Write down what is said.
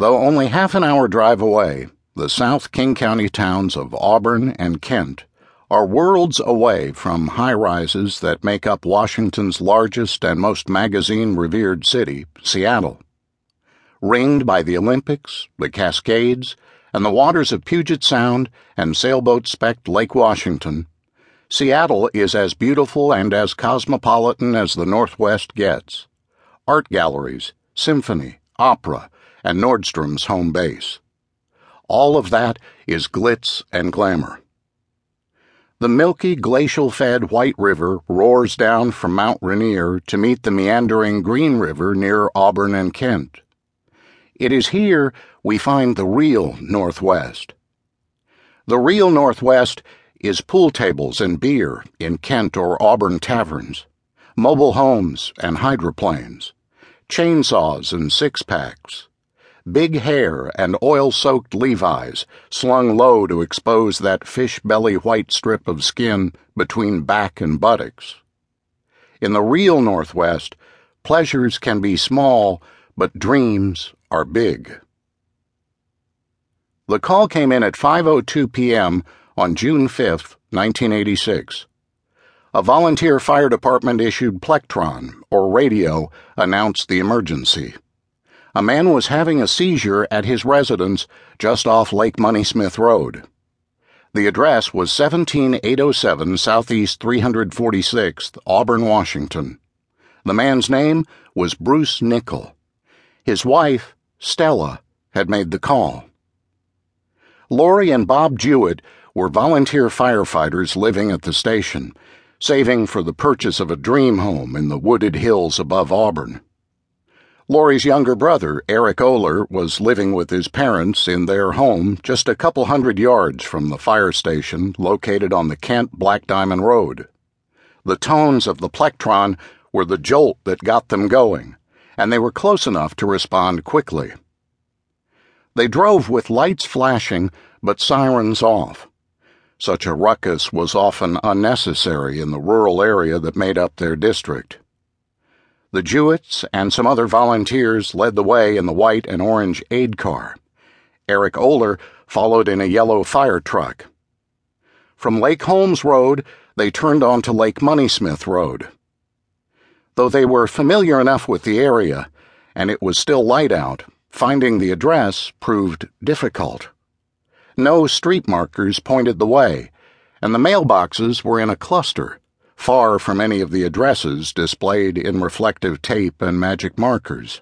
Though only half an hour drive away, the South King County towns of Auburn and Kent are worlds away from high rises that make up Washington's largest and most magazine revered city, Seattle. Ringed by the Olympics, the Cascades, and the waters of Puget Sound and sailboat specked Lake Washington, Seattle is as beautiful and as cosmopolitan as the Northwest gets. Art galleries, symphony, opera, and Nordstrom's home base. All of that is glitz and glamour. The milky glacial fed White River roars down from Mount Rainier to meet the meandering Green River near Auburn and Kent. It is here we find the real Northwest. The real Northwest is pool tables and beer in Kent or Auburn taverns, mobile homes and hydroplanes, chainsaws and six packs, big hair and oil soaked Levi's slung low to expose that fish belly white strip of skin between back and buttocks. In the real Northwest, pleasures can be small, but dreams are big. The call came in at 5:02 p.m. on June 5, 1986. A volunteer fire department issued plectron or radio announced the emergency a man was having a seizure at his residence just off Lake Moneysmith Road. The address was 17807 Southeast 346th, Auburn, Washington. The man's name was Bruce Nickell. His wife, Stella, had made the call. Lori and Bob Jewett were volunteer firefighters living at the station, saving for the purchase of a dream home in the wooded hills above Auburn. Lori's younger brother, Eric Oler, was living with his parents in their home just a couple hundred yards from the fire station located on the Kent Black Diamond Road. The tones of the plectron were the jolt that got them going, and they were close enough to respond quickly. They drove with lights flashing but sirens off. Such a ruckus was often unnecessary in the rural area that made up their district. The Jewetts and some other volunteers led the way in the white and orange aid car. Eric Oler followed in a yellow fire truck. From Lake Holmes Road, they turned onto Lake Moneysmith Road. Though they were familiar enough with the area, and it was still light out, finding the address proved difficult. No street markers pointed the way, and the mailboxes were in a cluster far from any of the addresses displayed in reflective tape and magic markers.